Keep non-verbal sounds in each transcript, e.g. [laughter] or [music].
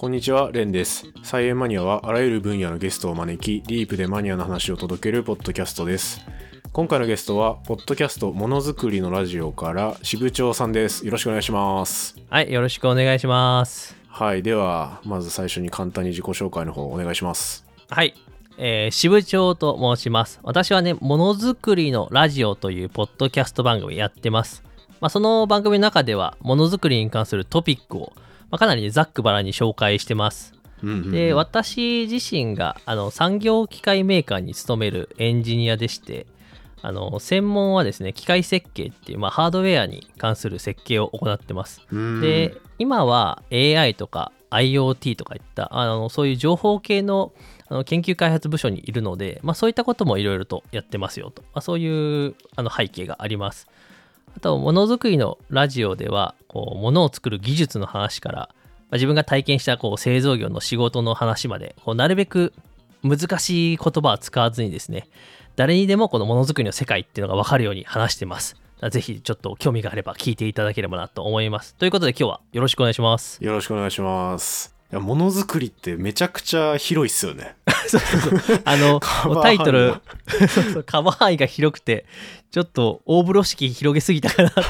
こんにちは、レンです。サイエンマニアはあらゆる分野のゲストを招き、ディープでマニアの話を届けるポッドキャストです。今回のゲストは、ポッドキャストものづくりのラジオから支部長さんです。よろしくお願いします。はい、よろしくお願いします。はい、では、まず最初に簡単に自己紹介の方お願いします。はい、えー、支部長と申します。私はね、ものづくりのラジオというポッドキャスト番組やってます。まあ、その番組の中では、ものづくりに関するトピックを、まあ、かなりねざっくばらんに紹介してます。うんうんうんで、私自身があの産業機械メーカーに勤めるエンジニアでして、あの専門はですね、機械設計っていう、まあ、ハードウェアに関する設計を行ってます。うんで、今は AI とか IoT とかいったあのそういう情報系のあの研究開発部署にいるので、まあ、そういったこともいろいろとやってますよと、まあ、そういうあの背景があります。あと、ものづくりのラジオでは、こう、ものを作る技術の話から、まあ自分が体験したこう製造業の仕事の話まで、こうなるべく難しい言葉は使わずにですね、誰にでもこのものづくりの世界っていうのが分かるように話してます。ぜひちょっと興味があれば聞いていただければなと思います。ということで今日はよろしくお願いします。よろしくお願いします。いや、ものづくりってめちゃくちゃ広いっすよね。[laughs] そうそうそう。あのタイトルカバー範囲が広くて、ちょっと大風呂敷広げすぎたかなって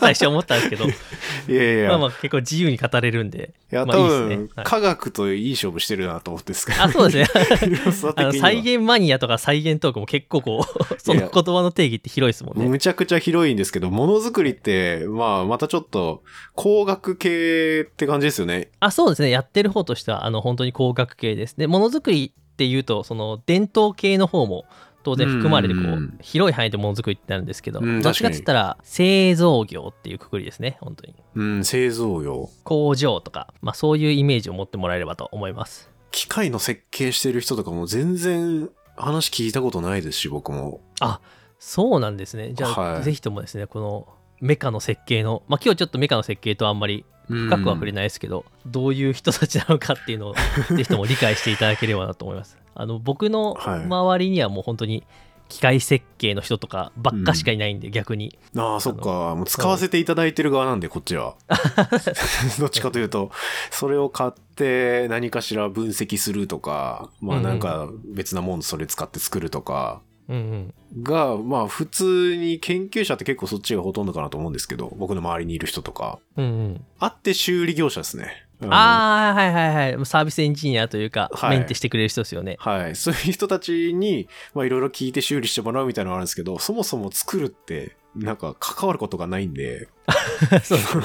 最初思ったんですけど、[laughs] いやいや、まあまあ結構自由に語れるんで、いや、まあ多分、いいですね。はい科学といい勝負してるなと思ってですけど。あ、そうですね。[laughs] あの再現マニアとか再現トークも結構こう、その言葉の定義って広いですもんね。むちゃくちゃ広いんですけど、ものづくりって、まあ、またちょっと、工学系って感じですよね。あ、そうですね。やってる方としては、あの、本当に工学系です。で、ものづくりっていうと、その、伝統系の方も当然含まれて、こうんう、広い範囲でものづくりってなるんですけど、うんどっちかって言ったら、製造業っていうくくりですね、本当に。うん、製造業。工場とか、まあそういうイメージを持ってもらえればと思います。機械の設計してる人とかも全然話聞いたことないですし、僕も。あ、そうなんですね。じゃあ、はいぜひともですね、この、メカの設計の、まあ今日ちょっとメカの設計とあんまり深くは触れない。ないですけど、どういう人たちなのかっていうのをぜひとも理解していただければなと思います。あの僕のはい周りにはもう本当に機械設計の人とかばっかしかいないんで、逆にああ、そっか。もう使わせていただいてる側なんで、こっちは。[laughs] どっちかというと、それを買って何かしら分析するとか、まあうんうんなんか別なもんそれ使って作るとか、うんうんが、まあ普通に研究者って結構そっちがほとんどかなと思うんですけど、僕の周りにいる人とか。うんうんあって修理業者ですね。のああはいはいはい。サービスエンジニアというか、はい。メンテしてくれる人ですよね。はい。そういう人たちに、まあいろいろ聞いて修理してもらうみたいなのがあるんですけど、そもそも作るって、なんか関わることがないんで。[laughs] そうです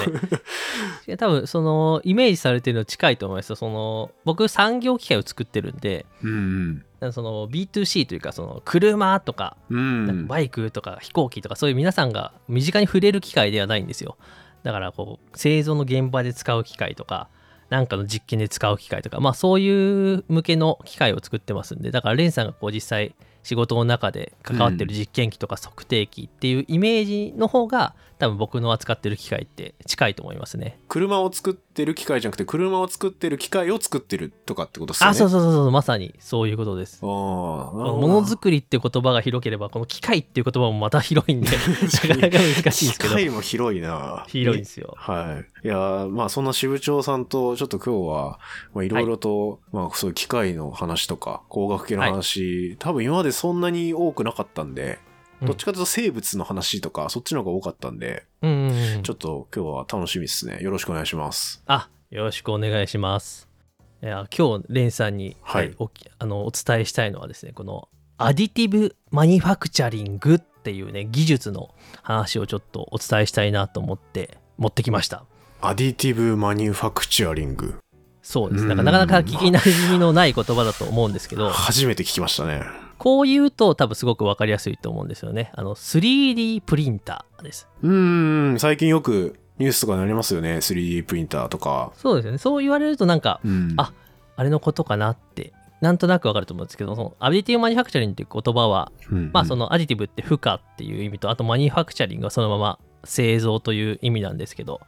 ね。多分そのイメージされてるの近いと思いますよ。その僕産業機械を作ってるんでうんその B2C というかその車とかうん。バイクとか飛行機とかそういう皆さんが身近に触れる機会ではないんですよ。だからこう製造の現場で使う機械とかなんかの実験で使う機械とかまあそういう向けの機械を作ってますんでだからレンさんがこう実際仕事の中で関わってる実験機とか測定器っていうイメージの方が多分僕の扱ってる機械って近いと思いますね。車を作ってる機械じゃなくて、車を作ってる機械を作ってるとかってことですよね。あそうそうそうそうまさに。そういうことです。ものづくりって言葉が広ければこの機械っていう言葉もまた広いんで [laughs] なかなか難しいんですけど。機械も広いな。広いんですよ。はい。いやーまあそんな支部長さんとちょっと今日は、まあいろいろと、まあそういう機械の話とか、工学系の話、多分今までそんなに多くなかったんで、うんどっちかというと生物の話とか、そっちの方が多かったんで、うんうんうんちょっと今日は楽しみですね。よろしくお願いします。あよろしくお願いします。いや今日、レンさんに、はいおきあのお伝えしたいのはですね、このアディティブマニファクチャリングっていうね、技術の話をちょっとお伝えしたいなと思って持ってきました。アディティブマニュファクチャリング。そうです。なかなか聞きなじみのない言葉だと思うんですけど、初めて聞きましたね。こう言うと多分すごくわかりやすいと思うんですよね。あの 3D プリンターです。うーん、最近よくニュースとかになりますよね。3D プリンターとか。そうですよね。そう言われるとなんか、うん。ああれのことかなって、なんとなくわかると思うんですけど、そのアディティブマニファクチャリングっていう言葉は、うんまあそのアディティブって負荷っていう意味とあとマニファクチャリングはそのまま製造という意味なんですけど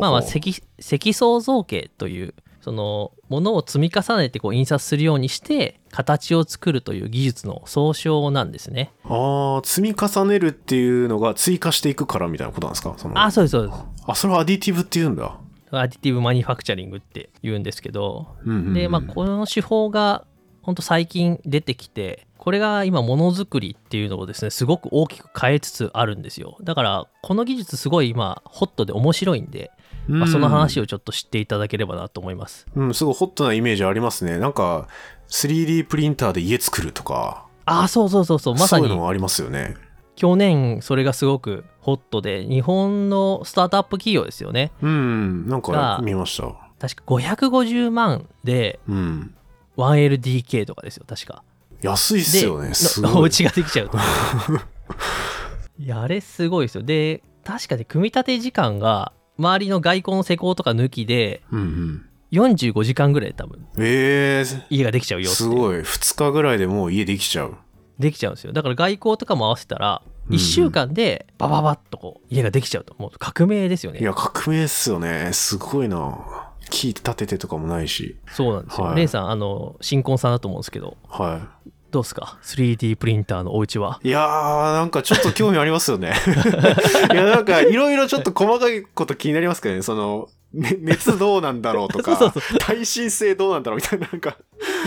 まあまあ積積層造形というそのものを積み重ねてこう印刷するようにして形を作るという技術の総称なんですね。ああ、積み重ねるっていうのが追加していくからみたいなことなんですか？そのあそうですそうです。あ、それはアディティブって言うんだ。アディティブマニファクチャリングって言うんですけど、うんうんうんで、まあ、この手法が本当最近出てきてこれが今ものづくりっていうのをですねすごく大きく変えつつあるんですよだからこの技術すごい今ホットで面白いんで、まあ、その話をちょっと知っていただければなと思いますうん、すごいホットなイメージありますね。なんか、3D プリンターで家作るとか、ああそうそうそうそうまさにそういうのもありますよね。去年それがすごくホットで日本のスタートアップ企業ですよねうん、なんかが見ました。確か550万でうん。1LDK とかですよ確か安いっすよね。すごい。[laughs] 家ができちゃうと [laughs] いやあれすごいですよで確かに組み立て時間が周りの外交の施工とか抜きでうんうん。45時間ぐらいで多分えー、家ができちゃうよすごい。2日ぐらいでもう家できちゃう。できちゃうんですよだから外交とかも合わせたらうん1週間でバババッとこう家ができちゃうともう革命ですよねいや、革命っすよね。すごいな。木立ててとかもないし。そうなんですよ、はいレイさんあの新婚さんだと思うんですけどはどうですか？3D プリンターのお家は？いいやー、なんかちょっと興味ありますよね。[laughs] いや、なんかいろいろちょっと細かいこと気になりますけどね。その、ね熱どうなんだろうとか、[laughs] 耐震性どうなんだろうみたいな、なんか、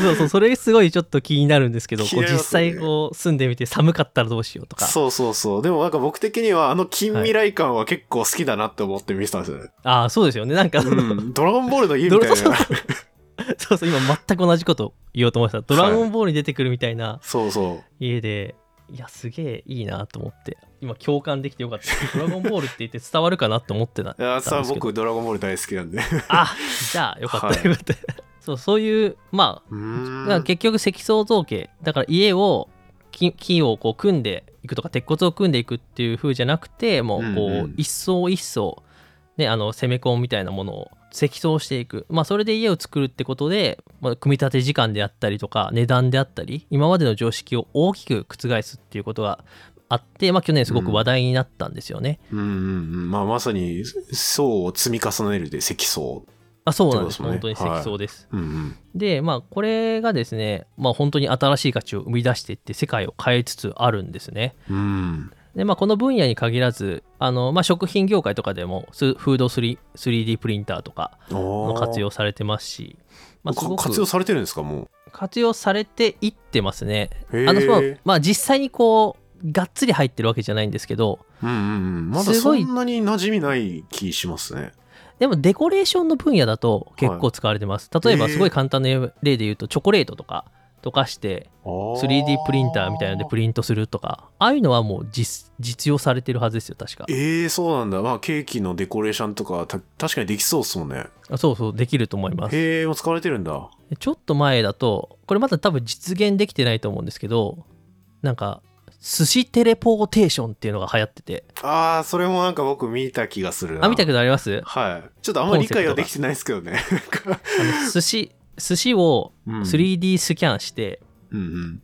そうそうそれすごいちょっと気になるんですけど気こう実際こう住んでみて寒かったらどうしようとかそうそうそう。でもなんか僕的にはあの近未来感は結構好きだなって思って見てたんですよね。ああそうですよねなんか、うん。ドラゴンボールの家みたいな。[laughs] [laughs] そうそう今全く同じこと言おうと思ってた。ドラゴンボールに出てくるみたいなそうそう。家で、い、やすげえいいなと思って。今共感できてよかった。ドラゴンボールって言って伝わるかなと思ってたんいや、さ、ですけど。僕ドラゴンボール大好きなんで。あじゃあよかった、はい。よかったそうそういうまあ結局積層造形。だから家を木木をこう組んでいくとか鉄骨を組んでいくっていう風じゃなくてもうこう、一層一層ねあの攻め込みたいなものを積層していくまあそれで家を作るってことで、まあ、組み立て時間であったりとか値段であったり今までの常識を大きく覆すっていうことがあって、まあ、去年すごく話題になったんですよね。うんうんうん。まあまさに層を積み重ねるで積層。あそうなんですね本当に積層です。うんうん。でまあこれがですね、まあ、本当に新しい価値を生み出していって世界を変えつつあるんですね。うん。でまあ、この分野に限らずあの、まあ、食品業界とかでもスフード 3- 3D プリンターとかもおー活用されてますし、まあ、すごくか活用されてるんですかも活用されていってますね。あのそのーまあ、実際にこうがっつり入ってるわけじゃないんですけどうんうんうん。まだそんなに馴染みない気しますね。でもデコレーションの分野だと結構使われてます。例えばすごい簡単な例で言うとチョコレートとか溶かして3 3D プリンターみたいなのでプリントするとかああいうのはもう実実用されてるはずですよ確か。ええそうなんだ。まあケーキのデコレーションとかた確かにできそうっすもんね。あそうそうできると思います。へえ、もう使われてるんだ。でちょっと前だとこれまだ多分実現できてないと思うんですけどなんか寿司テレポーテーションっていうのが流行っててああ、それもなんか僕見た気がするな。あ見たことあります？はい。ちょっとあんまり理解はできてないですけどね。あの寿司寿司をうん。3D スキャンして、うんうん。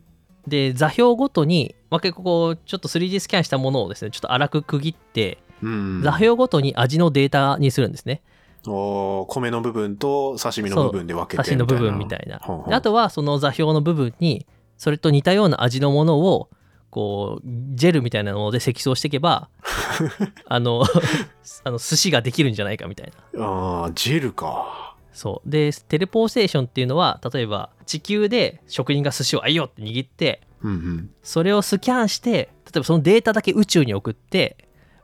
で座標ごとに、まあ、結構こうちょっと 3D スキャンしたものをですねちょっと粗く区切って、うん、座標ごとに味のデータにするんですね。おー米の部分と刺身の部分で分けて刺しの部分みたいな。ほうほあ。とはその座標の部分にそれと似たような味のものをこうジェルみたいなもので積層していけば [laughs] あの [laughs] あの寿司ができるんじゃないかみたいな。ああ、ジェルか。そう。でテレポーテーションっていうのは例えば地球で職人が寿司をあいよって握ってうんうん。それをスキャンして例えばそのデータだけ宇宙に送って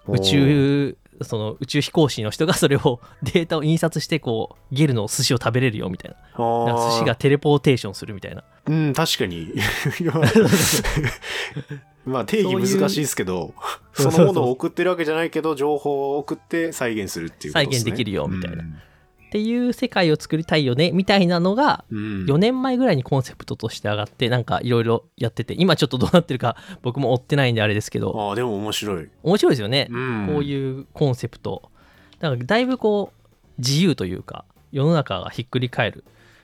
宇宙その宇宙飛行士の人がそれを [laughs] データを印刷してこうゲルの寿司を食べれるよみたいな。寿司がテレポーテーションするみたいな。うん、確かに。[laughs] まあ定義難しいですけど、そのものを送ってるわけじゃないけど、情報を送って再現するっていうことですね。再現できるよみたいな。うんっていう世界を作りたいよねみたいなのがうん。4年前ぐらいにコンセプトとして上がってなんかいろいろやってて今ちょっとどうなってるか [laughs] 僕も追ってないんであれですけどああ、でも面白い。面白いですよね、うん。こういうコンセプト。だからだいぶこう自由というか世の中がひっくり返る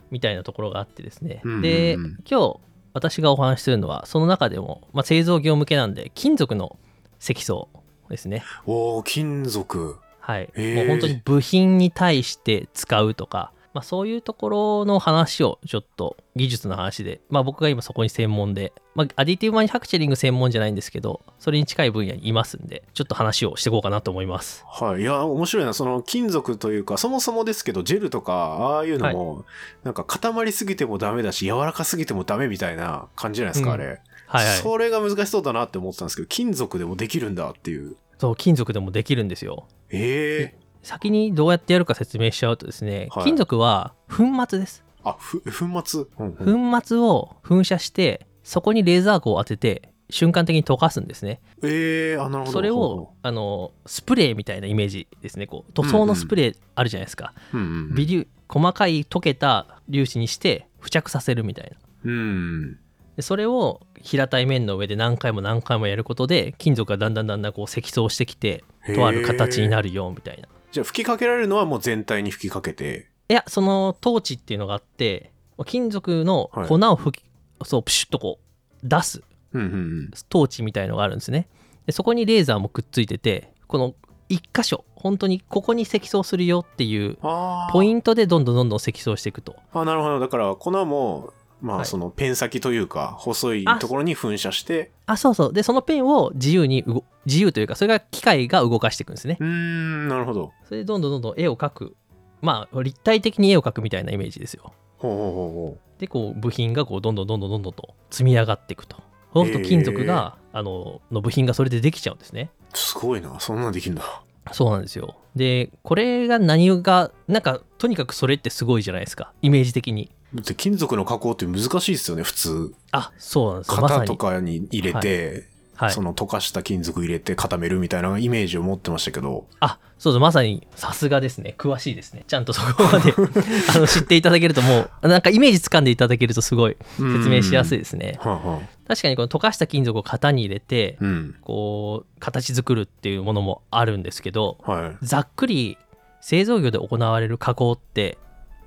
みたいなところがあってですね、うんうんうん。で今日私がお話しするのはその中でも、まあ、製造業向けなんで金属の積層ですね。おお金属。はい、もう本当に部品に対して使うとか、ままあ、そういうところの話をちょっと技術の話で、まあ、僕が今そこに専門で、まあ、アディティブマニファクチャリング専門じゃないんですけどそれに近い分野にいますんでちょっと話をしていこうかなと思いますはい。いや、面白いな。その金属というか、そもそもですけど、ジェルとか、ああいうのも、なんか固まりすぎてもダメだし、柔らかすぎてもダメみたいな感じじゃないですか、うんあれ。はいはいそれが難しそうだなって思ってたんですけど、金属でもできるんだっていう。そう金属でもできるんですよええ先にどうやってやるか説明しちゃうとですね、はい。金属は粉末です。あ、ふ、粉末、うんうん。粉末を噴射してそこにレーザー光を当てて瞬間的に溶かすんですね。ええあ、なるほど。それをあのスプレーみたいなイメージですね。こう塗装のスプレーあるじゃないですか、うんうん、微粒細かい溶けた粒子にして付着させるみたいな。うん。でそれを平たい面の上で何回も何回もやることで金属がだんだんだんだんこう積層してきてとある形になるよみたいなじゃあ吹きかけられるのはもう全体に吹きかけて。いやそのトーチっていうのがあって金属の粉を吹き、そうプシュッとこう出すうんうんうん。トーチみたいのがあるんですねでそこにレーザーもくっついててこの一箇所本当にここに積層するよっていう。ポイントでどんどんどんどん積層していくとあ、なるほど。だから粉も、まはい。あそのペン先というか、細いところに噴射して、あそうそう。でそのペンを自由に動自由というかそれが機械が動かしていくんですね。うーん、なるほど。それでどんどんどんどん絵を描く。まあ立体的に絵を描くみたいなイメージですよ。ほうほうほうほでこう部品がこうどんどんどんどんどんどんと積み上がっていくとそうすると金属が、あのの部品がそれでできちゃうんですね。う。すごいな。そんなんできるんだ。そうなんですよ。でこれが何がなんかとにかくそれってすごいじゃないですか。イメージ的にだって金属の加工って難しいですよね、普通。あそうなんです型とにかに入れて、はいその溶かした金属入れて固めるみたいなイメージを持ってましたけど。あそうそうまさにさすがですね詳しいですねちゃんとそこまで [laughs] あの知っていただけるともうなんかイメージつかんでいただけるとすごい説明しやすいい。ですねはあはあ確かにこの溶かした金属を型に入れてうん。こう形作るっていうものもあるんですけどはい。ざっくり製造業で行われる加工って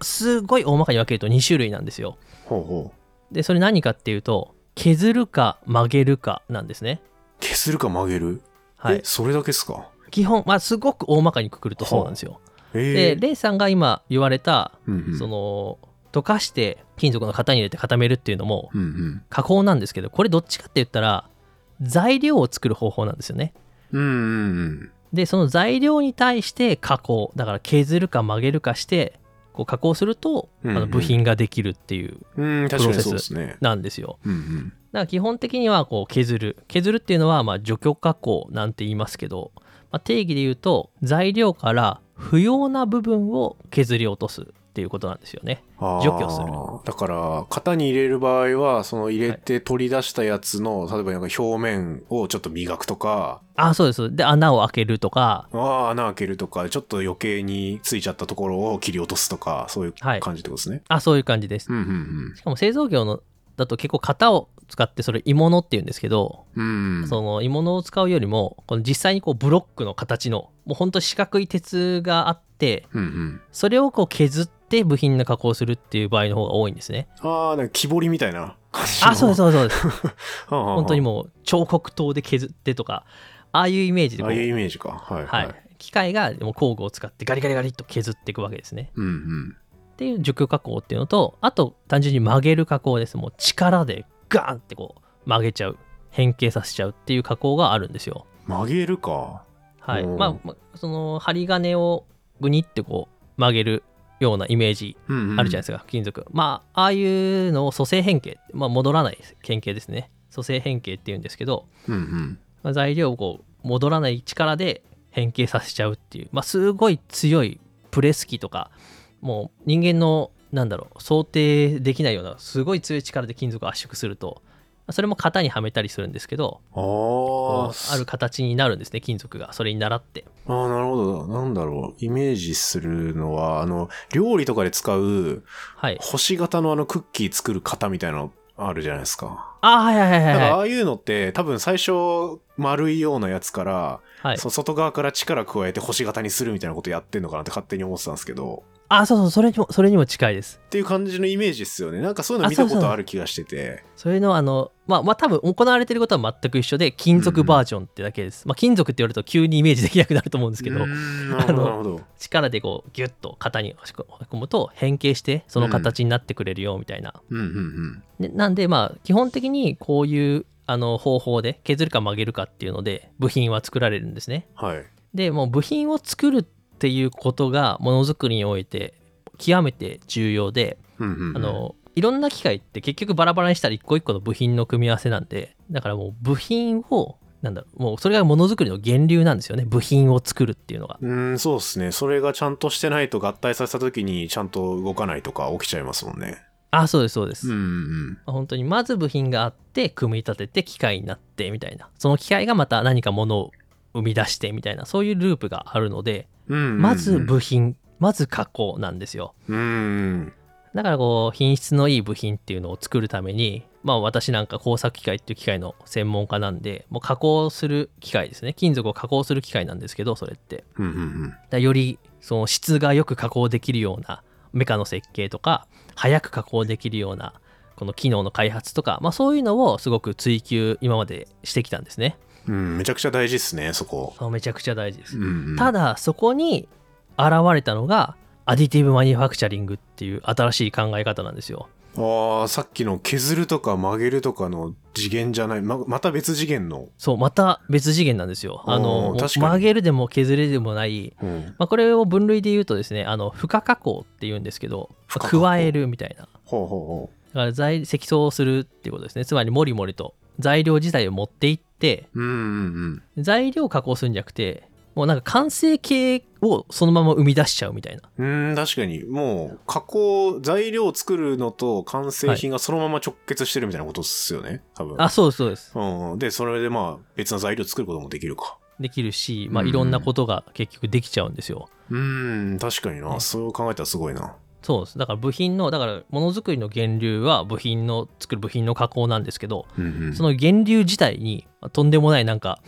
すごい大まかに分けると2種類なんですよ。ほうほう。でそれ何かっていうと削るか曲げるかなんですね。削るか曲げる？はい。え、それだけですか？基本まあすごく大まかにくくるとそうなんですよ。えでえレイさんが今言われたうんうん。その溶かして金属の型に入れて固めるっていうのもうんうん。加工なんですけどこれどっちかって言ったら材料を作る方法なんですよね。うんうんうん。でその材料に対して加工。だから削るか曲げるかしてこう加工すると、あの部品ができるっていううん、確かにそうですね。なんですようんうん。だから基本的にはこう削る削るっていうのはまあ除去加工なんて言いますけど、まあ、定義で言うと材料から不要な部分を削り落とすっていうことなんですよね。除去するだから型に入れる場合はその入れて取り出したやつの、例えばなんか表面をちょっと磨くとか。あそうです。で穴を開けるとか。あー穴開けるとかちょっと余計についちゃったところを切り落とすとかそういうはい。感じってことですね。あそういう感じです。うんうんしかも製造業のだと結構型を使ってそれ鋳物っていうんですけど、うん。うん。その鋳物を使うよりもこの実際にこうブロックの形のもうほんと四角い鉄があってうんうん。それをこう削って部品の加工をするっていう場合の方が多いんですね。ああ、なんか木彫りみたいな。感じあそうですうそうですそうです。本 [laughs] 本当にもう彫刻刀で削ってとかああいうイメージでああいうイメージか。はいははい。い。機械がでも工具を使ってガリガリガリっと削っていくわけですね。うんうん。っていう除去加工っていうのとあと単純に曲げる加工です。もう力でガーンってこう曲げちゃう変形させちゃうっていう加工があるんですよ。曲げるか。はい。まあその針金をグニってこう曲げるようなイメージあるじゃないですか、金属。まあああいうのを組成変形、まあ、戻らない変形ですね。組成変形っていうんですけど、うんうん。まあ、材料をこう戻らない力で変形させちゃうっていう、まあ、すごい強いプレス機とかもう人間のなんだろう想定できないようなすごい強い力で金属を圧縮するとまあそれも型にはめたりするんですけどあこある形になるんですね金属がそれに倣ってああ、なるほど。なんだろう。イメージするのは、あの、料理とかで使う、はい星型のあのクッキー作る型みたいなのあるじゃないですか。あはいはいはいはいあいうのって多分最初丸いようなやつから、はいそ外側から力加えて星型にするみたいなことやってんのかなって勝手に思ってたんですけど。あそうそうそれにもそれにも近いです。っていう感じのイメージですよね。なんかそういうの見たことある気がしてて。それのあのまあまあ多分行われてることは全く一緒で金属バージョンってだけです、まあ金属って言われると急にイメージできなくなると思うんですけど。うーん [laughs] なるほどなるほど。力でこうギュッと型に押し込むと変形してその形になってくれるよみたいな、うんうんうん。でなんでまあ基本的にこういうあの方法で削るか曲げるかっていうので部品は作られるんですね。はい。でもう部品を作るっていうことがものづくりにおいて極めて重要で、あのいろんな機械って結局バラバラにしたら一個一個の部品の組み合わせなんでだからもう部品をなんだろうもうそれがものづくりの源流なんですよね。部品を作るっていうのが。うーんそうですね。それがちゃんとしてないと合体させた時にちゃんと動かないとか起きちゃいますもんね。あそうですそうです、うんうん。本当にまず部品があって組み立てて機械になってみたいな。その機械がまた何かものを生み出してみたいなそういうループがあるのでうんうんうん。まず部品まず加工なんですよ。うんうん。だからこう品質のいい部品っていうのを作るためにまあ私なんか工作機械っていう機械の専門家なんでもう加工する機械ですね。金属を加工する機械なんですけどそれって。うんうんうん。だよりその質がよく加工できるようなメカの設計とか早く加工できるようなこの機能の開発とか、まあ、そういうのをすごく追求今までしてきたんですねうんめちゃくちゃ大事ですねそこ。そうめちゃくちゃ大事です、うんうん。ただそこに現れたのがアディティブマニュファクチャリングっていう新しい考え方なんですよ。あーさっきの削るとか曲げるとかの次元じゃないままた別次元の、そうまた別次元なんですよ。あの曲げるでも削れでもない、うん、まあ、これを分類で言うとですねあの負荷加工っていうんですけど加えるみたいな。ほうほうほだから材積層するっていうことですね。つまりもりもりと材料自体を持っていってううんうん。材料を加工するんじゃなくてもうなんか完成形をそのまま生み出しちゃうみたいな。うんうん確かに。もう加工材料を作るのと完成品がそのまま直結してるみたいなことですよね多分。あそうですそうです。うんうん、でそれでまあ別の材料作ることもできるか。できるし、まあ、うんいろんなことが結局できちゃうんですよ、うん確かにな、ねそう考えたらすごいなそうです。だから部品のだからものづくりの源流は部品の作る部品の加工なんですけどうんうん。その源流自体にまあとんでもないなんか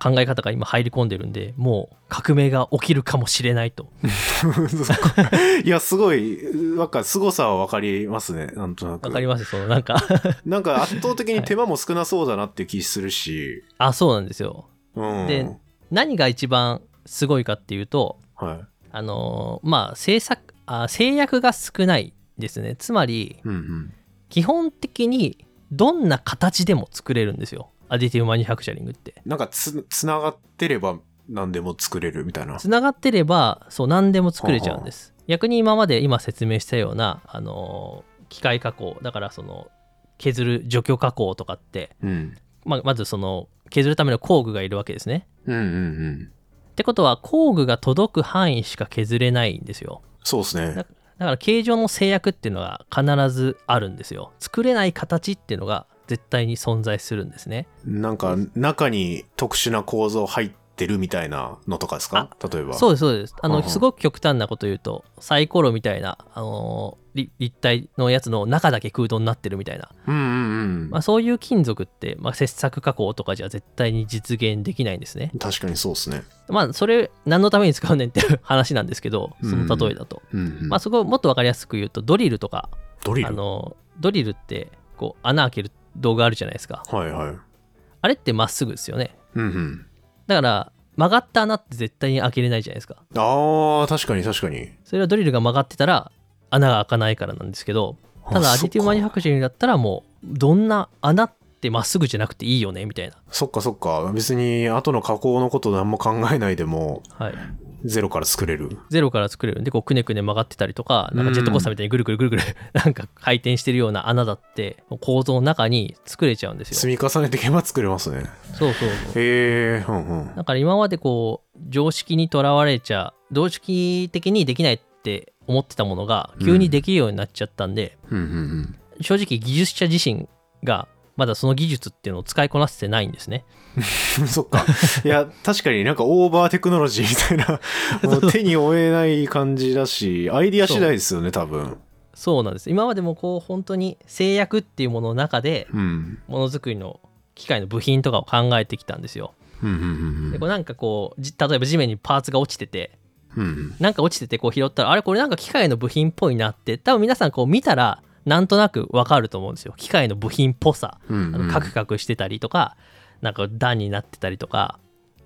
考え方が今入り込んでるんでもう革命が起きるかもしれないと。[laughs] いやすごいなんか凄さは分かりますね。なんとなく。わかりますそのなんか。[laughs] なんか圧倒的に手間も少なそうだなっていう気するし、あそうなんですよ。うん、で何が一番すごいかっていうとはい。あのーまあ制作あ制約が少ないですね。つまりうんうん。基本的にどんな形でも作れるんですよ。アディティブマニュファクチャリングって。なんかつつながってれば何でも作れるみたいな。つながってればそう何でも作れちゃうんです。逆に今まで今説明したような、あのー機械加工だからその削る除去加工とかって、うん。まあ、まずその削るための工具がいるわけですね。うんうんうん。ってことは工具が届く範囲しか削れないんですよそうですね。だだから形状の制約っていうのが必ずあるんですよ。作れない形っていうのが絶対に存在するんですね。なんか中に特殊な構造入ってるみたいなのとかですか？例えば。そうですそうです。あのすごく極端なこと言うとサイコロみたいな、あのー立立体のやつの中だけ空洞になってるみたいな、うんうんうん、まあ、そういう金属って、まあ、切削加工とかじゃ絶対に実現できないんですね。確かにそうですね。まあそれ何のために使うねんっていう話なんですけどその例えだと、うんうん。まあそこをもっと分かりやすく言うとドリルとかドリル？あのドリルってこう穴開ける動画あるじゃないですか。はいはい。あれってまっすぐですよね。うんうんだから曲がった穴って絶対に開けれないじゃないですか。あー確かに確かに。それはドリルが曲がってたら穴が開かないからなんですけどただあアディティブマニュファクチャリングだったらもうどんな穴ってまっすぐじゃなくていいよねみたいなそっか。そっか別に後の加工のこと何も考えないでもはいゼロから作れる。ゼロから作れる。んでこうくねくね曲がってたりとかなんかジェットコースターみたいにぐるぐるぐるぐる [laughs] なんか回転してるような穴だって構造の中に作れちゃうんですよ。積み重ねていけば作れますね。そうそうへえうんうん。だから今までこう常識にとらわれちゃ常識的にできないって思ってたものが急にできるようになっちゃったんで、うんうん。正直技術者自身がまだその技術っていうのを使いこなせてないんですね。う [laughs] んそっかいや確かになんかオーバーテクノロジーみたいな [laughs] もう手に負えない感じだしアイディア次第ですよね多分そうなんです。今までもこう本当に制約っていうものの中でうんものづくりの機械の部品とかを考えてきたんですよ。でこうなんかこうじ例えば地面にパーツが落ちててうんなんか落ちててこう拾ったらあれこれなんか機械の部品っぽいなって多分皆さんこう見たらなんとなくわかると思うんですよ。機械の部品っぽさ。うんあのカクカクしてたりとかなんか段になってたりとか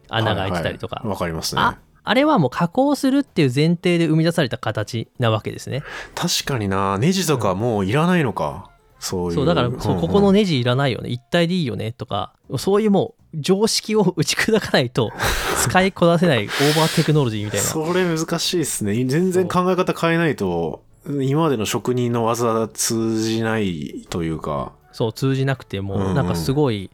穴が開いてたりとか、はいはい。わかりますね。ああれはもう加工するっていう前提で生み出された形なわけですね。確かにな。ネジとかもういらないのか、そういう。そうだからそうここのねネジいらないよね。一体でいいよね。とか。そういうもう常識を打ち砕かないと [laughs] 使いこなせないオーバーテクノロジーみたいな。それ難しいですね。全然考え方変えないと今までの職人の技通じないというか。そう通じなくてもなんかすごい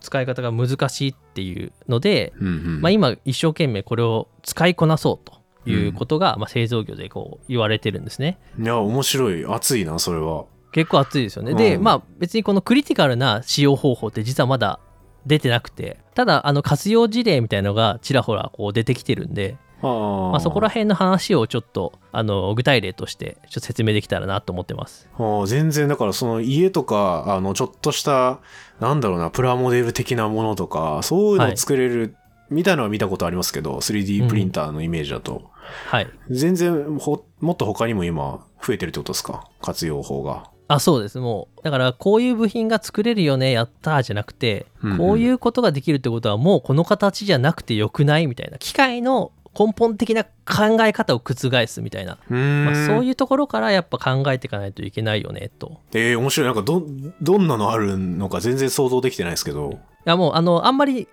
使い方が難しいっていうので、うんうん。まあ、今一生懸命これを使いこなそうということが、まあ、製造業でこう言われてるんですね。いや面白い。熱いなそれは。結構熱いですよね。で、うん。まあ別にこのクリティカルな使用方法って実はまだ出てなくて、ただあの活用事例みたいのがちらほらこう出てきてるんで、まあ、そこら辺の話をちょっとあの具体例としてちょっと説明できたらなと思ってます。全然だからその家とかあのちょっとしたなんだろうなプラモデル的なものとかそういうのを作れる、みたいなのは見たことありますけど 3D プリンターのイメージだと、はい。全然ほもっと他にも今増えてるってことですか？活用法が。あそうです。もうだからこういう部品が作れるよねやったーじゃなくて、うんうん。こういうことができるってことはもうこの形じゃなくてよくない？みたいな。機械の根本的な考え方を覆すみたいな、まあ、そういうところからやっぱ考えていかないといけないよねと。えー、面白い。なんかどどんなのあるのか全然想像できてないですけど。いやもうあのあんまり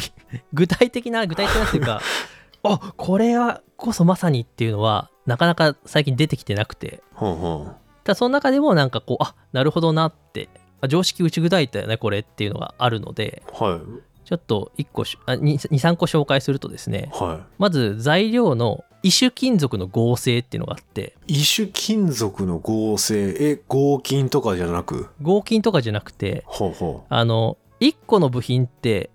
[laughs] 具体的な具体的なっていうか [laughs] あこれはこそまさにっていうのはなかなか最近出てきてなくて。ほんほんただその中でもなんかこうあなるほどなってあ常識打ち砕いたよねこれっていうのがあるので。はいちょっと1個しあ23個紹介するとですねはまず材料の異種金属の合成っていうのがあってい異種金属の合成？え合金とかじゃなく？合金とかじゃなくてほうほあの1個の部品って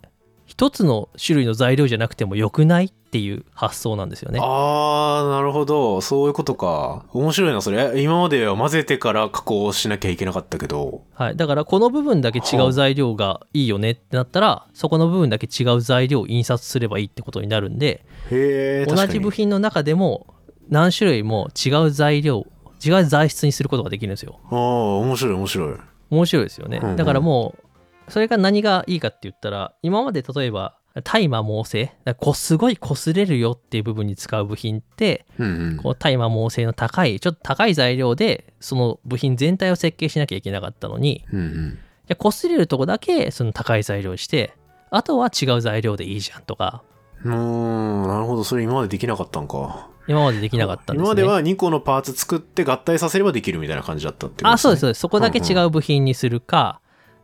1つの種類の材料じゃなくてもよくないっていう発想なんですよう、ね。あーなるほど。そういうことか。面白いなそれ。今までは混ぜてから加工しなきゃいけなかったけど。はい、だからこの部分だけ違う材料がいいよねってなったらそこの部分だけ違う材料を印刷すればいいってことになるんでへえ同じ部品の中でも何種類も違う材料違う材質にすることができるんですよ。ああ面白い面白い。面白いですよね。だからもうそれが何がいいかって言ったら今まで例えば大麻猛性こすごい擦れるよっていう部分に使う部品ってうんうん。こう大麻猛性の高いちょっと高い材料でその部品全体を設計しなきゃいけなかったのにうんうん。じゃあ擦れるとこだけその高い材料にしてあとは違う材料でいいじゃんとか。うーんなるほど。それ今までできなかったんか。今までできなかったんですね。今までは2個のパーツ作って合体させればできるみたいな感じだったってことあそうですそうねです。そこだけ違う部品にするか、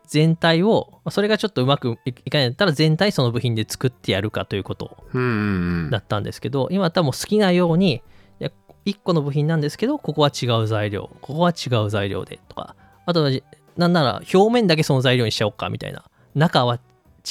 全体をまあそれがちょっとうまくいいかないんだったら全体その部品で作ってやるかということだったんですけど今は多分好きなようにいや1個の部品なんですけどここは違う材料ここは違う材料でとかあとなんなら表面だけその材料にしちゃおうかみたいな中は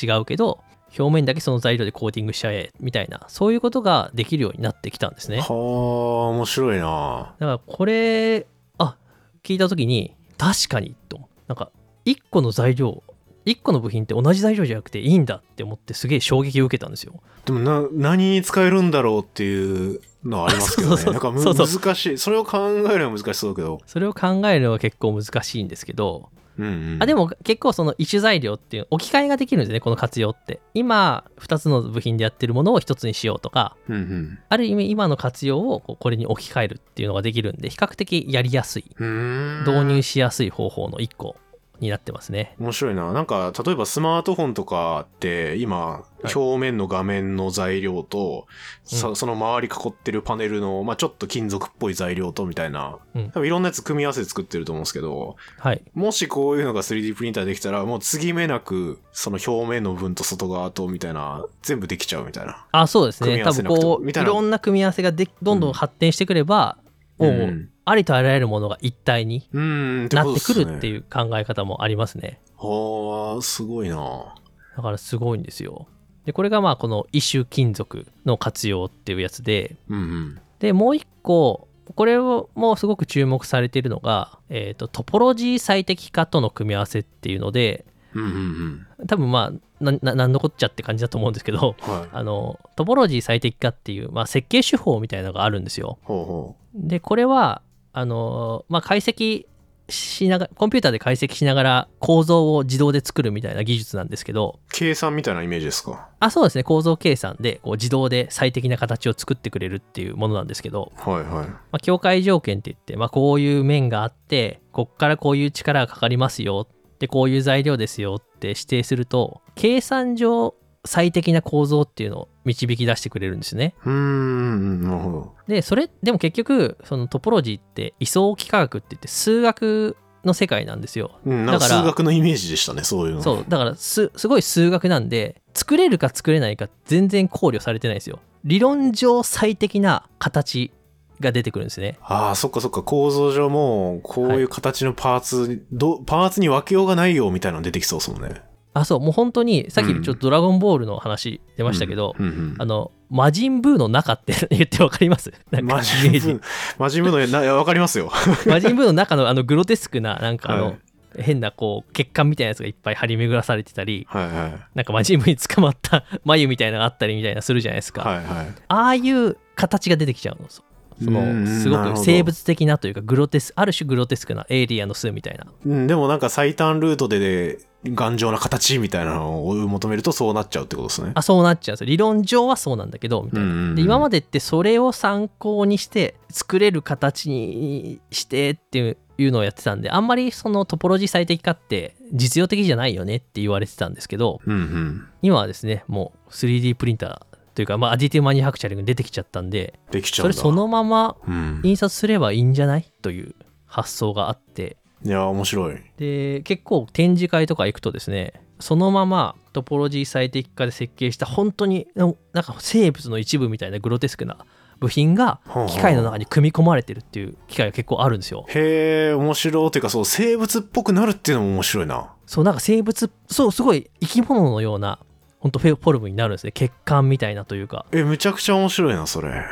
違うけど表面だけその材料でコーティングしちゃえみたいなそういうことができるようになってきたんですね。はあ面白いな。だからこれあ聞いた時に確かにと。なんか1個の材料1個の部品って同じ材料じゃなくていいんだって思ってすげえ衝撃を受けたんですよ。でもな何に使えるんだろうっていうのはありますけどね。[laughs] そうそうなんかむそうそう。難しい。それを考えるのは難しそうだけど。それを考えるのは結構難しいんですけど。うんうん。あでも結構その異種材料っていう置き換えができるんですねこの活用って。今2つの部品でやってるものを1つにしようとかうんうん。ある意味今の活用をこれに置き換えるっていうのができるんで比較的やりやすい。導入しやすい方法の1個になってますね。面白いな。なんか例えばスマートフォンとかって今い。表面の画面の材料と、その周り囲ってるパネルの、まあ、ちょっと金属っぽい材料とみたいな、うん。多分いろんなやつ組み合わせて作ってると思うんですけどはい。もしこういうのが 3D プリンターできたらもう継ぎ目なくその表面の分と外側とみたいな全部できちゃうみたいな。あそうですね。多分こういみたいな。ろんな組み合わせがでどんどん発展してくれば、もう、うん。ありとあらゆるものが一体になってくるってういう考え方もありますね。はあすごいな。だからすごいんですよ。でこれがまあこの異種金属の活用っていうやつでうんうん。でもう一個これをもうすごく注目されているのが、えー、とトポロジー最適化との組み合わせっていうのでうんうんうん。多分まあなななんのこっちゃって感じだと思うんですけどはい。あのトポロジー最適化っていう、まあ、設計手法みたいなのがあるんですよ。ほうほでこれはあの、まあ、解析しながらコンピューターで解析しながら構造を自動で作るみたいな技術なんですけどう計算みたいなイメージですか？あそうですね。構造計算でこう自動で最適な形を作ってくれるっていうものなんですけど、はいはい。まあ、境界条件って言って、まあ、こういう面があってこっからこういう力がかかりますよでこういう材料ですよって指定すると計算上最適な構造っていうのを導き出してくれるんですね。うーんなるほどでそれでも結局そのトポロジーって位相幾何学って言って数学の世界なんですよ。うんだから数学のイメージでしたねそういうの。そうだからすすごい数学なんで作れるか作れないか全然考慮されてないんですよ。理論上最適な形が出てくるんですね。ああそっかそっか構造上もこういう形のパーツ、どパーツに分けようがないよみたいなの出てきそうですもんねあそうもう本当にさっきうん。ちょっと「ドラゴンボール」の話出ましたけど、うんうんあの魔人ブーの中って言ってわかります？[laughs] なんかマイジメージ。ムマジムのないやわかりますよ。[laughs] 魔人ブーの中のあのグロテスクななんかあの、はい。変なこう血管みたいなやつがいっぱい張り巡らされてたりはいはい。なんか魔人ブーに捕まった [laughs] 眉みたいなのがあったりみたいなするじゃないですか、はいはい。ああいう形が出てきちゃうのそのすごく生物的なというかグロテスある種グロテスクなエイリアンの巣みたいな。うん、でもなんか最短ルートでで頑丈な形みたいなのを求めるとそうなっちゃうってことですね。あそうなっちゃうんですよ理論上はそうなんだけどみたいな、うんうんうんで今までってそれを参考にして作れる形にしてっていうのをやってたんであんまりそのトポロジー最適化って実用的じゃないよねって言われてたんですけどうんうん。今はですねもう 3D プリンターというか、まあ、アディティブマニュファクチャリングに出てきちゃったんでできちゃうんだ。それそのままうん。印刷すればいいんじゃない？という発想があっていや、面白い。で結構展示会とか行くとですねそのままトポロジー最適化で設計した本当になんか生物の一部みたいなグロテスクな部品が機械の中に組み込まれてるっていう機械が結構あるんですよ。へえ、面白い。っていうか、そう、生物っぽくなるっていうのも面白いな。そうなんか生物そうすごい生き物のような本当フォルムになるんですね血管みたいなというかえ、むちゃくちゃ面白いな、それ。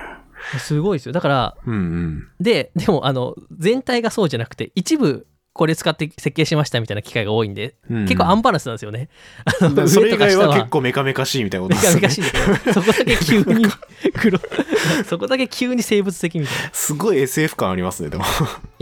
すごいですよだからうんうん。ででもあの全体がそうじゃなくて一部これ使って設計しましたみたいな機械が多いんで、うん結構アンバランスなんですよね。それ以外は結構メカメカしいみたいなことメですよね。カメカしいそこだけ急に黒、[laughs] そこだけ急に生物的みたいな。いすごい SF 感ありますね、でも。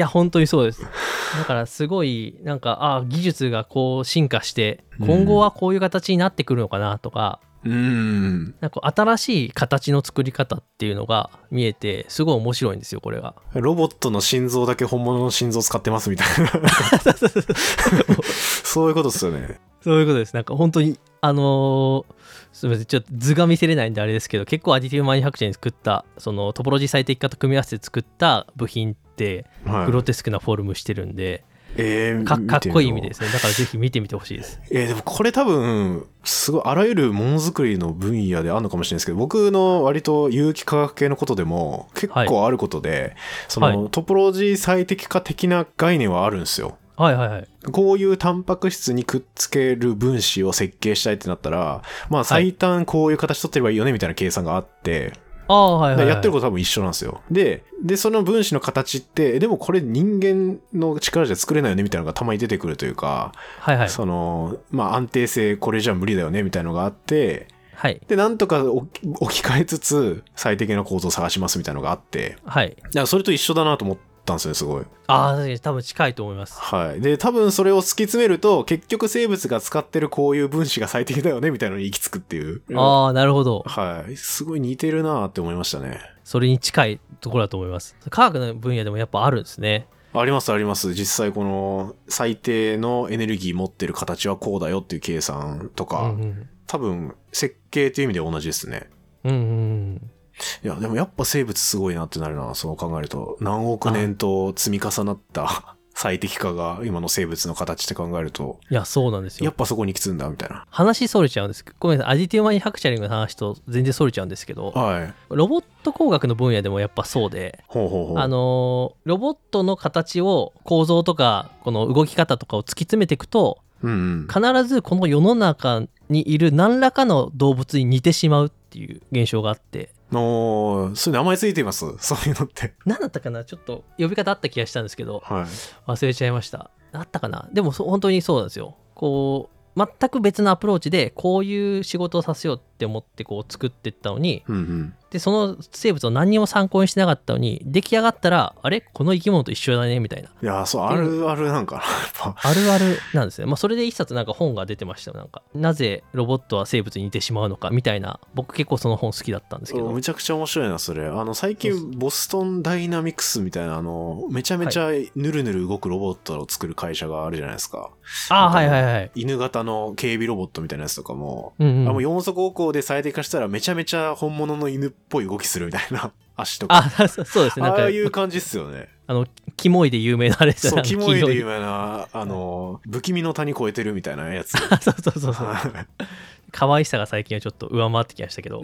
や、本当にそうです。だからすごい、なんか、ああ、技術がこう進化して、今後はこういう形になってくるのかなとか、うん。なんか新しい形の作り方っていうのが見えて、すごい面白いんですよ、これが。ロボットの心臓だけ本物の心臓使ってますみたいな。[laughs] そういうことですよね。そういうことです。なんか本当に、あのーすみません、ちょっと図が見せれないんであれですけど、結構アディティブマニュファクチャーに作った、そのトポロジー最適化と組み合わせて作った部品って、はい、グロテスクなフォルムしてるんで、えーかかっこいい意味ですね。だからぜひ見てみてほしいです。えーでもこれ多分すごいあらゆるものづくりの分野であるのかもしれないですけど僕の割と有機化学系のことでも結構あることで、その、はトポロジー最適化的な概念はあるんですよ。はいはいはい。こういうタンパク質にくっつける分子を設計したいってなったら、まあ最短こういう形取ってればいいよねみたいな計算があって、ああ、はいはい、はい。やってること多分一緒なんですよ。で、で、その分子の形って、でもこれ人間の力じゃ作れないよねみたいなのがたまに出てくるというか、はいはい。その、まあ安定性これじゃ無理だよねみたいなのがあって、はい。で、なんとか置き置き換えつつ最適な構造を探しますみたいなのがあって、はい。だからそれと一緒だなと思ったんですよね、すごい。ああ、確かに多分近いと思います。はい。で、多分それを突き詰めると、結局生物が使ってるこういう分子が最適だよねみたいなのに行き着くっていう。ああ、なるほど。はい。すごい似てるなって思いましたね。それに近いところだと思います。科学の分野でもやっぱあるんですね。ありますあります。実際この最低のエネルギー持ってる形はこうだよっていう計算とうか、ん多分設計っていう意味では同じですね。うん。うんうんいや、でもやっぱ生物すごいなってなるな、そう考えると。何億年と積み重なった [laughs] 最適化が今の生物の形って考えると、いや、そうなんですよ。やっぱそこに行き着んだみたいな。話それちゃうんですごめんなさい。アディティブマニュファクチャリングの話と全然それちゃうんですけど、はい。ロボット工学の分野でもやっぱそうで、ほうほうほう。あのーロボットの形を構造とかこの動き方とかを突き詰めていくとうんうん。必ずこの世の中にいる何らかの動物に似てしまうっていう現象があっておー、それ名前ついています？[laughs] そういうのって。何だったかな？ちょっと呼び方あった気がしたんですけど。はい。忘れちゃいました。あったかな？でも本当にそうなんですよ。こう全く別のアプローチでこういう仕事をさせようって思ってこう作ってったのにうんうんでその生物を何にも参考にしてなかったのに出来上がったらあれ？この生き物と一緒だね？みたいな。いやそうあるあるなんかなやっぱ。あるあるなんですね。まあ、それで一冊なんか本が出てましたよ。なんか、なぜロボットは生物に似てしまうのかみたいな、僕結構その本好きだったんですけど。め。ちゃくちゃ面白いなそれ。あの最近ボストンダイナミクスみたいなあのめちゃめちゃぬるぬる動くロボットを作る会社があるじゃないですか。ああ、はいはいはい。犬型の警備ロボットみたいなやつとかも、うん、あもううん。四足歩行で最適化したらめちゃめちゃ本物の犬っぽい動きするみたいな [laughs] 足とかあ、そうそうですね。なんかああ、いう感じっすよねあの、キモいで有名なあれですよそう、ね。キモいで有う。名な、あの、不気味の谷越えてるみたいなやつ。[laughs] そうそうそうそう。[laughs] 可愛さが最近はちょっと上回ってきましたけど、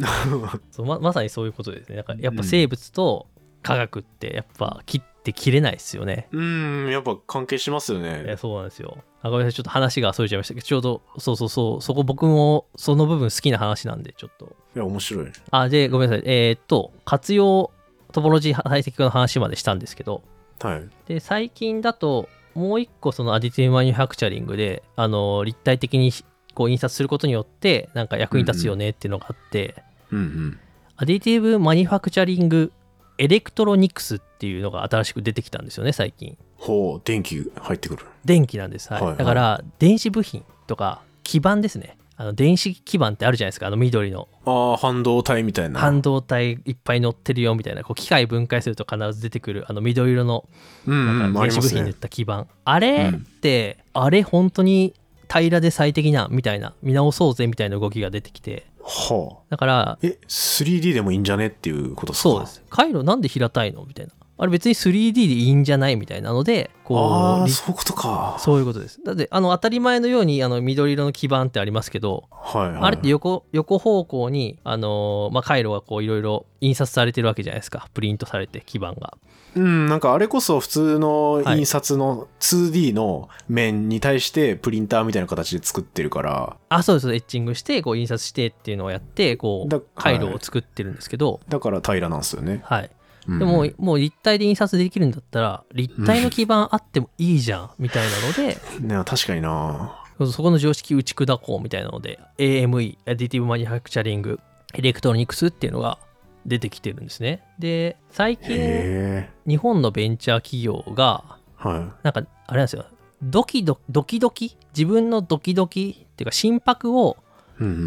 そうままさにそういうことですね。なんかやっぱ生物と科学ってやっぱ切って切れないですよね。うーん、やっぱ関係しますよね。そうなんですよ。あごめんなさい、ちょっと話がそれちゃいましたけど、ちょうど、そうそうそう、そこ僕もその部分好きな話なんで、ちょっと。いや、面白い。あ、で、ごめんなさい。えーっと、活用トポロジー最適の話までしたんですけど、はい。で、最近だと、もう一個その additive manufacturing で、あの、立体的にこう印刷することによって、なんか役に立つよねっていうのがあって、うんうん。 additive manufacturing electronics っていうのが新しく出てきたんですよね、最近。ほう、電気入ってくる。電気なんです。はい。はいはいだから、電子部品とか基板ですね。あの電子基板ってあるじゃないですか、あの緑のああ、半導体みたいな。半導体いっぱい乗ってるよみたいな、こう機械分解すると必ず出てくるあの緑色のうんうん、なんかありますね電子部品でっ。た基板。あれって、あれ本当に平らで最適なみたいな、見直そうぜみたいな動きが出てきて、はあ。だから、え、3D でもいいんじゃねっていうことですか？そうで。す。回路なんで平たいの？みたいな。あれ別に 3D でいいんじゃないみたいなので、こああ、うり、そういうことか。そういうことです。だって、あの、当たり前のように、あの、緑色の基板ってありますけど、はい、はい。あれって横横方向に、あのーまあ、回路がこういろいろ印刷されてるわけじゃないですか。プリントされて、基板が。うん、なんかあれこそ普通の印刷の 2D の面に対してプリンターみたいな形で作ってるから、あ、そうです。エッチングして、こう印刷してっていうのをやって、こだう、回路を作ってるんですけど、だから平らなんですよね。はい。うんでも、もう立体で印刷できるんだったら、立体の基板あってもいいじゃん、[laughs] みたいなので、ね、確かになそこの常識打ち砕こうみたいなので、AME、アディティブマニュファクチャリング、エレクトロニクスっていうのが出てきてるんですね。で、最近。日本のベンチャー企業が、はなんか、あれなんですよ、ドキドドキドキ？自分のドキドキっていうか心拍を。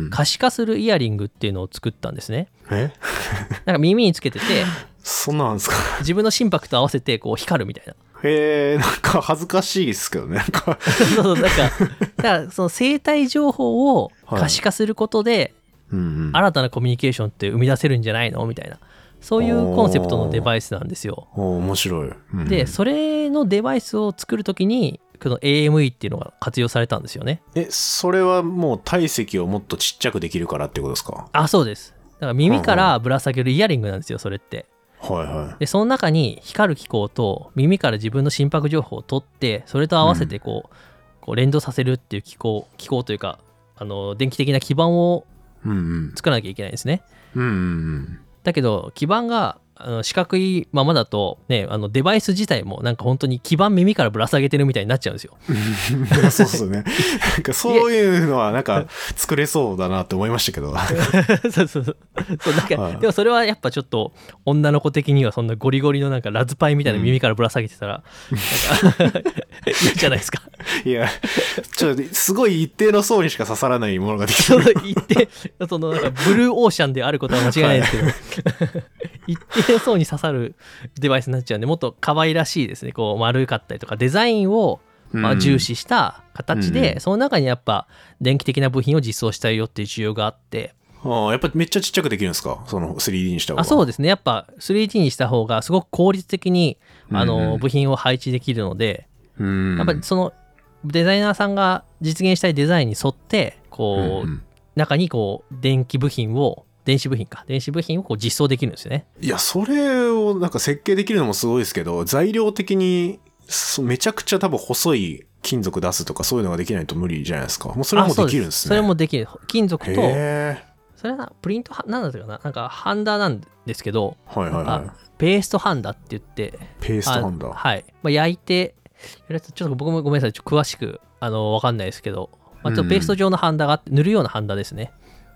可視化するイヤリングっていうのを作ったんですね。え？[laughs] なんか耳につけてて、そんなんですか？自分の心拍と合わせてこう光るみたいな。へえ、なんか恥ずかしいですけどね。なんか、そうそう、なんか、だからその生体情報を可視化することで、うんうん。新たなコミュニケーションって生み出せるんじゃないの？みたいな。そういうコンセプトのデバイスなんですよ。お面白い。うんで、それのデバイスを作るときに、この AME っていうのが活用されたんですよね。え、それはもう体積をもっとちっちゃくできるからってことですか？あ、そうです。だから耳からぶら下げるイヤリングなんですよ、それって。はいはで、その中に光る機構と耳から自分の心拍情報を取って、それと合わせてこう、こう連動させるっていう機構、機構というか、あの、電気的な基板をい。うんうん。作らなきゃいけないんですね。うんうんだけど、基板があの四角いままだと、ね、あのデバイス自体もなんか本当に基板耳からぶら下げてるみたいになっちゃうんですよ。うん。そうっすよね。なんかそういうのはなんか作れそうだなって思いましたけど。[laughs] そうそうそう。そうなんか、はいでもそれはやっぱちょっと女の子的にはそんなゴリゴリのなんかラズパイみたいな耳からぶら下げてたら、なんか [laughs] 嫌じゃないですか。いや、ちょっとすごい一定の層にしか刺さらないものができて [laughs] そうる。言って、そのなんかブルーオーシャンであることは間違いないですけど、一定の層に刺さるデバイスになっちゃうんで、もっと可愛らしいですね。こう丸かったりとか、デザインをまあうん重視した形で、うんその中にやっぱ電気的な部品を実装したいよっていう需要があって、ああやっぱめっちゃちっちゃくできるんですか？その 3D にした方が。あそうですね。やっぱ 3D にした方がすごく効率的にあのん部品を配置できるので、うん。やっぱりそのデザイナーさんが実現したいデザインに沿って、こう、うんうん中にこう電気部品を電子部品か。電子部品をこう実装できるんですよね。いや、それをなんか設計できるのもすごいですけど、材料的にそめちゃくちゃ多分細い金属出すとかそういうのができないと無理じゃないですか。もうそれはもできるんですね。それもできる金属とへそれはなプリントはなんだったかな。なんかハンダなんですけどーはいはい。はあペーストハンダって言ってい。ペーストハンダ。あはい、まあ、焼いてちょっと僕もごめんなさい。ちょっと詳しくあの分かんないですけどまあ、ちょっとペースト状のハンダがあって塗るようなハンダですね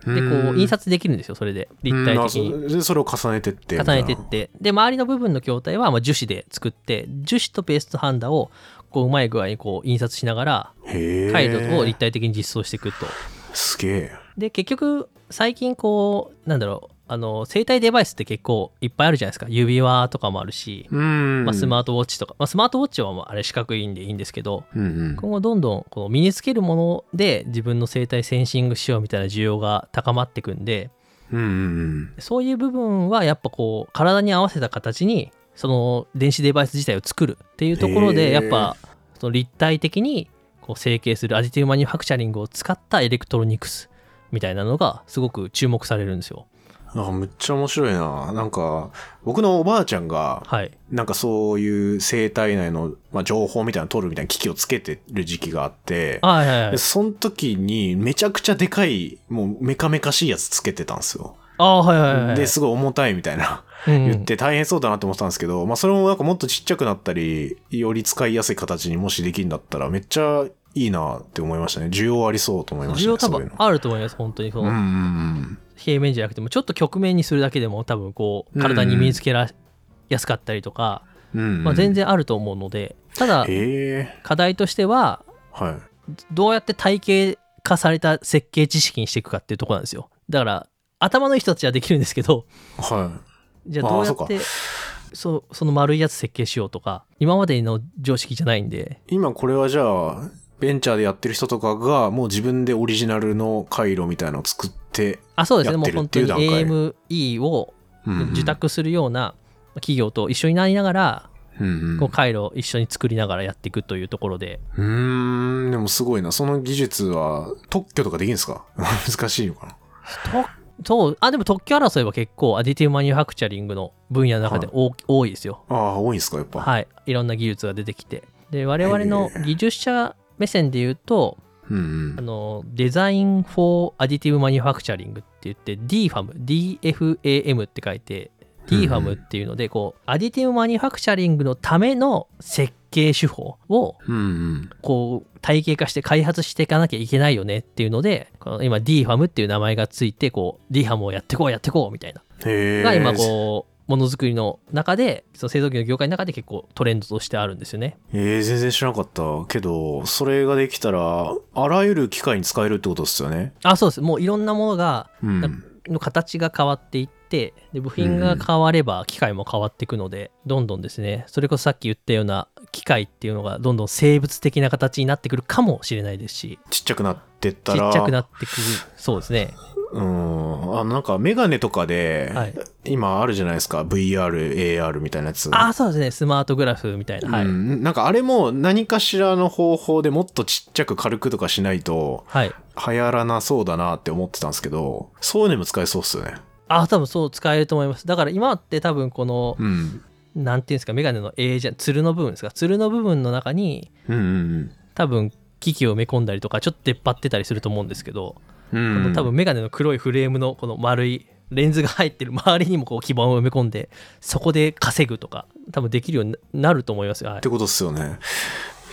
でこう印刷できるんですよそれで。立体的に。それを重ねてって重ねてって。で周りの部分の筐体はまあ樹脂で作って樹脂とペーストハンダをこううまい具合にこう印刷しながら回路を立体的に実装していくと。すげえ。で結局最近こうなんだろうあの生体デバイスって結構いっぱいあるじゃないですか。指輪とかもあるし、うん。まあ、スマートウォッチとか、まあ、スマートウォッチはまああれ四角いんでいいんですけどうんうん。今後どんどんこの身につけるもので自分の生体センシングしようみたいな需要が高まってくんでうんうんそういう部分はやっぱこう体に合わせた形にその電子デバイス自体を作るっていうところでやっぱその立体的にこう成形する additive manufacturing を使ったエレクトロニクスみたいなのがすごく注目されるんですよ。あむっちゃ面白いななんか僕のおばあちゃんがはい。なんかそういう生体内の、まあ、情報みたいなの取るみたいな機器をつけてる時期があってはいはいはいで。その時にめちゃくちゃでかいもうメカメカしいやつつけてたんですよああ、はいはいはい。ですごい重たいみたいなうん言って大変そうだなって思ってたんですけど、まあそれもなんかもっとちっちゃくなったりより使いやすい形にもしできるんだったらめっちゃいいなって思いましたね需要ありそうと思いましたね需要多分あると思います、本当に。そうんうんうのん平面じゃなくても、ちょっと曲面にするだけでも多分こう、体に身につけらやすかったりとか、まあ、全然あると思うので、ただ、課題としては、はい。どうやって体系化された設計知識にしていくかっていうところなんですよ。だから、頭のいい人たちはできるんですけど、はじゃあどうやって、そうその丸いやつ設計しようとか、今までの常識じゃないんで、い今これはじゃあベンチャーでやってる人とかがもう自分でオリジナルの回路みたいなのを作って、あ、そうですね、もう本当に AME を受託するような企業と一緒になりながら、うんうん。こう回路を一緒に作りながらやっていくというところで、うーんでもすごいな。その技術は特許とかできるんですか？[laughs] 難しいのかな？とそうあでも特許争いは結構アディティブマニュファクチャリングの分野の中で多,、多いですよ。ああ多いんですかやっぱ。はい。いろんな技術が出てきて。で、我々の技術者目線で言うと、うんうん。あの、 design for additive manufacturing って言って、DFAM、DFAM って書いて、DFAM っていうので、こう、 additive manufacturing のための設計手法を、こう、体系化して開発していかなきゃいけないよねっていうので、この今 DFAM っていう名前がついて、こう、DFAM をやってこうやってこうみたいな。が今こう、ものづくりの中で、その製造機の業界の中で結構トレンドとしてあるんですよね。えー、全然知らなかったけどそれができたらあらゆる機械に使えるってことですよねあ、そうです。もういろんなものが、うんの形が変わっていって、で部品が変われば機械も変わっていくので、どんどんですね、それこそさっき言ったような機械っていうのがどんどん生物的な形になってくるかもしれないですし、ちっちゃくなってっちたらっちゃくなってくる。そうですね。うんあのなんかメガネとかで、はい今あるじゃないですか？VRAR みたいなやつあ、そうですね。スマートグラフみたいな。はい。うん、なんかあれも何かしらの方法でもっとちっちゃく軽くとかしないとはい。流行らなそうだなって思ってたんですけどそういうのも使えそうっすよねあ、多分そう使えると思います。だから今って多分この、うんなんていうんですか、メガネの A じゃ、つるの部分ですか、つるの部分の中に、うんうん多分機器を埋め込んだりとか、ちょっと出っ張ってたりすると思うんですけど、うんうんこの多分メガネの黒いフレームのこの丸いレンズが入ってる周りにもこう基板を埋め込んで、そこで稼ぐとか、多分できるようになると思いますよ。はいってことっすよね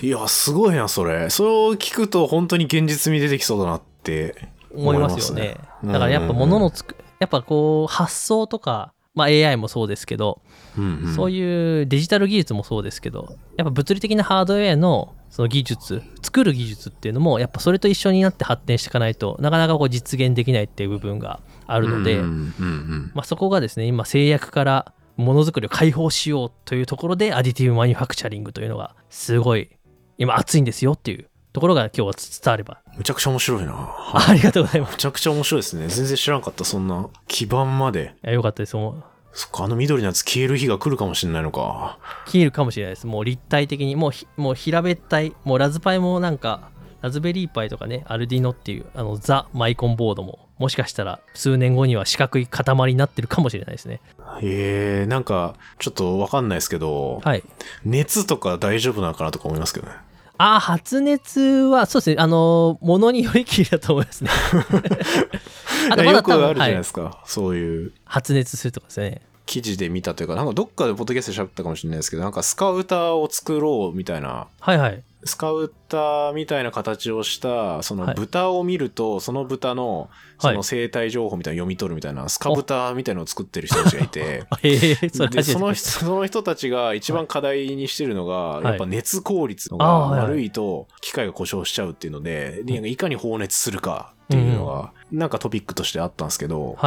いやすごいなそれ。それを聞くと本当に現実味出てきそうだなって思いますよね。うんだからやっぱ物のつく、やっぱこう発想とか、まあ AI もそうですけど、うんうん。そういうデジタル技術もそうですけど、やっぱ物理的なハードウェアのその技術、作る技術っていうのも、やっぱそれと一緒になって発展していかないとなかなかこう実現できないっていう部分があるので、うんうんうんまあ、そこがですね、今制約からものづくりを解放しようというところで、アディティブマニュファクチャリングというのがすごい今熱いんですよっていうところが今日は伝われば。むちゃくちゃ面白いなあ [laughs] ありがとうございます。むちゃくちゃ面白いですね全然知らなかったそんな基盤までいやよかったです。もうそっかあの緑のやつ消える日が来るかもしれないのか消えるかもしれないです。もう立体的に、もうひもう平べったい、もうラズパイもなんか、ラズベリーパイとかね、アルディノっていうあのザ・マイコンボードも、もしかしたら数年後には四角い塊になってるかもしれないですね。へえなんかちょっとわかんないですけど、はい。熱とか大丈夫なのかなとか思いますけどねああ、発熱は、そうですね、あのー、ものによりきりだと思いますね。[laughs] あとまだよく多分、あるじゃないではい、すか、そういう発熱するとかですね。記事で見たというかなんかどっかでポッドキャストで喋ったかもしれないですけどなんかスカウターを作ろうみたいなはいはい。スカウターみたいな形をした、そのはい。豚を見ると、その豚の、はい。その生態情報みたいなの読み取るみたいな、スカブタみたいなのを作ってる人たちがいて、[laughs] でそのその人たちが一番課題にしてるのが、い。やっぱ熱効率あが悪いと機械が故障しちゃうっていうので、い。かに放熱するかっていうのが、なんかトピックとしてあったんですけど。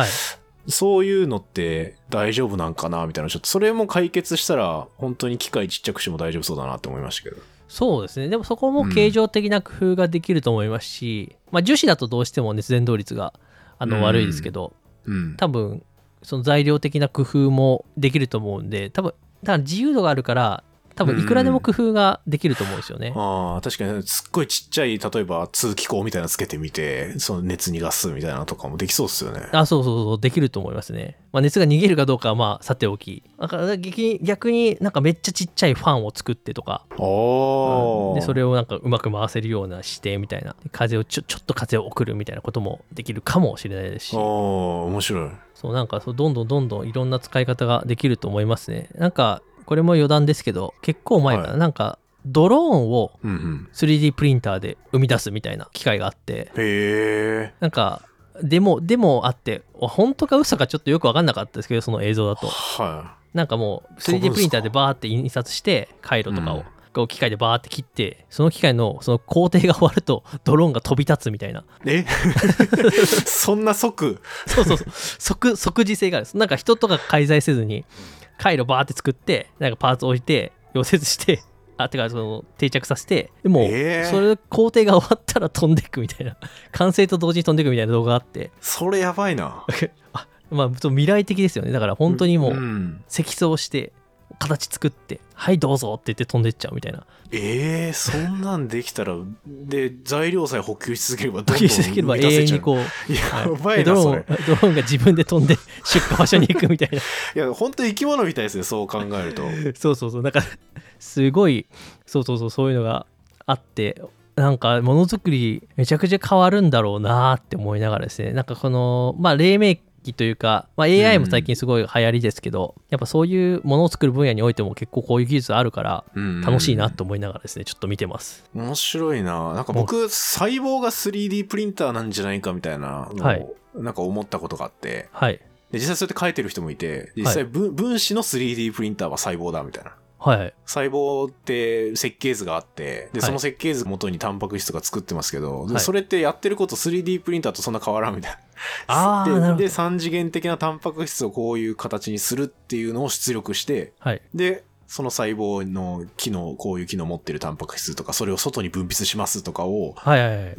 そういうのって大丈夫なんかなみたいな、ちょっとそれも解決したら、本当に機械ちっちゃくしても大丈夫そうだなって思いましたけど。そうですね。でもそこも形状的な工夫ができると思いますし、まあ樹脂だとどうしても熱伝導率があのうん悪いですけど、うん。多分その材料的な工夫もできると思うんで、多分だから自由度があるから、多分いくらでも工夫ができると思うんですよね。ああ、確かに、すっごいちっちゃい、例えば通気口みたいなのつけてみて、その熱逃がすみたいなのとかもできそうっすよね。あ、そうそうそう、できると思いますね。まあ、熱が逃げるかどうかはまあさておき。だから逆に逆になんかめっちゃちっちゃいファンを作ってとか、おー。でそれをなんかうまく回せるような指定みたいな、風をちょちょっと風を送るみたいなこともできるかもしれないですし。おー、面白い。そうなんかそうどんどんどんどんいろんな使い方ができると思いますね。なんかこれも余談ですけど結構前かな、はいなんかドローンをうんうん。3D プリンターで生み出すみたいな機械があってへえ。なんかデモデモあって本当か嘘かちょっとよく分かんなかったですけどその映像だとはなんかもう飛ぶんすか 3D プリンターでバーって印刷して回路とかを、うんこう機械でバーって切ってその機械のその工程が終わるとドローンが飛び立つみたいない。え？[laughs] そんな即？そうそうそう。即、即時性があるんです。なんか人とか介在せずに、回路バーって作って、なんかパーツ置いて、溶接して、[laughs] あ、てかその定着させて、でもう、えーそれ工程が終わったら飛んでいくみたいな、[laughs] 完成と同時に飛んでいくみたいな動画があって、それやばいな。[laughs] まあ、そう未来的ですよね。だから本当にもう、ん積層して、形作って、はい、どうぞって言って飛んでっちゃうみたいな。えー、そんなんできたら、で、材料さえ補給し続ければどんどん補給し続ければ永遠にこう、う。やばでいな、それドローン。が自分で飛んで出荷場所に行くみたいな。いや、本当に生き物みたいですね、そう考えると。[laughs] そうそうそう。だから、すごい、そうそうそう、そういうのがあって、なんか、ものづくり、めちゃくちゃ変わるんだろうなって思いながらですね、なんかこの、まあ、黎明期というか、まあ、AI も最近すごい流行りですけど、やっぱそういうものを作る分野においても結構こういう技術あるから、うん楽しいなと思いながらですね、ちょっと見てます。面白いな。なんか僕、細胞が 3D プリンターなんじゃないかみたいなはいなんか思ったことがあって、はい。で実際そうやって書いてる人もいて、実際分,、分子の 3D プリンターは細胞だみたいな。はい。細胞って設計図があって、で、はいその設計図元にタンパク質とか作ってますけど、ではいそれってやってること 3D プリンターとそんな変わらんみたいでで、3次元的なタンパク質をこういう形にするっていうのを出力して、はい。で、その細胞の機能、こういう機能を持ってるタンパク質とか、それを外に分泌しますとかを。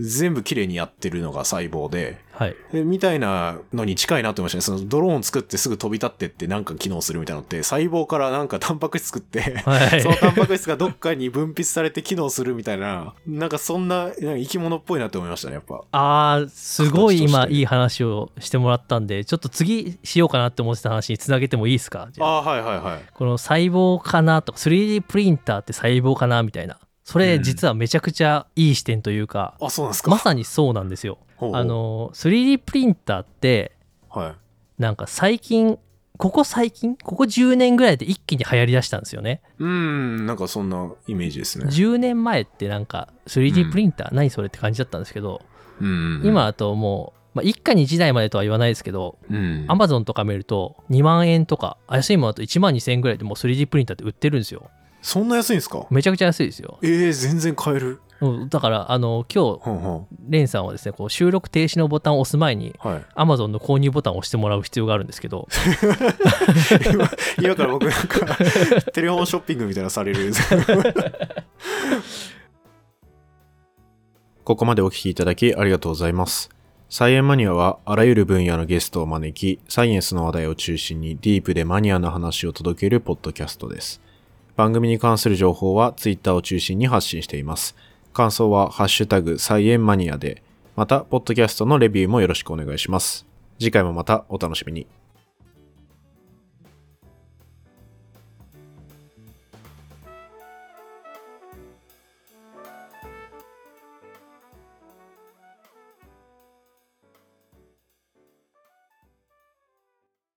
全部綺麗にやってるのが細胞で、はい。でみたいなのに近いなと思いましたね。そのドローン作ってすぐ飛び立ってってなんか機能するみたいなのって、細胞からなんかタンパク質作って、はいそのタンパク質がどっかに分泌されて機能するみたいな、なんかそんななんか生き物っぽいなって思いましたね、やっぱ。あーすごい今いい話をしてもらったんでちょっと次しようかなって思ってた話につなげてもいいですか？ああはいはいはい。この細胞かなとか 3D プリンターって細胞かなみたいなそれ実はめちゃくちゃいい視点というか、あ、そうなんですか。まさにそうなんですよあ、の 3D プリンターってはい。なんか最近ここ最近ここ10年ぐらいで一気に流行りだしたんですよね。うーん、なんかそんなイメージですね。10年前ってなんか 3D プリンター、何それって感じだったんですけど、うん。うんうん、今だともう、まあ、一家に1台までとは言わないですけどうん、アマゾンとか見ると2万円とかあ安いものだと1万2000円ぐらいでもう 3D プリンターって売ってるんですよそんな安いんですか？めちゃくちゃ安いですよえー、全然買える。うんだからあの今日ほんほん。レンさんはですねこう収録停止のボタンを押す前にはい。アマゾンの購入ボタンを押してもらう必要があるんですけど [laughs] 今今から僕なんかテレフォンショッピングみたいなのされる [laughs] ここまでお聞きいただきありがとうございますサイエンマニアはあらゆる分野のゲストを招きサイエンスの話題を中心にディープでマニアな話を届けるポッドキャストです番組に関する情報はツイッターを中心に発信しています。感想はハッシュタグサイエンマニアでまたポッドキャストのレビューもよろしくお願いします。次回もまたお楽しみに。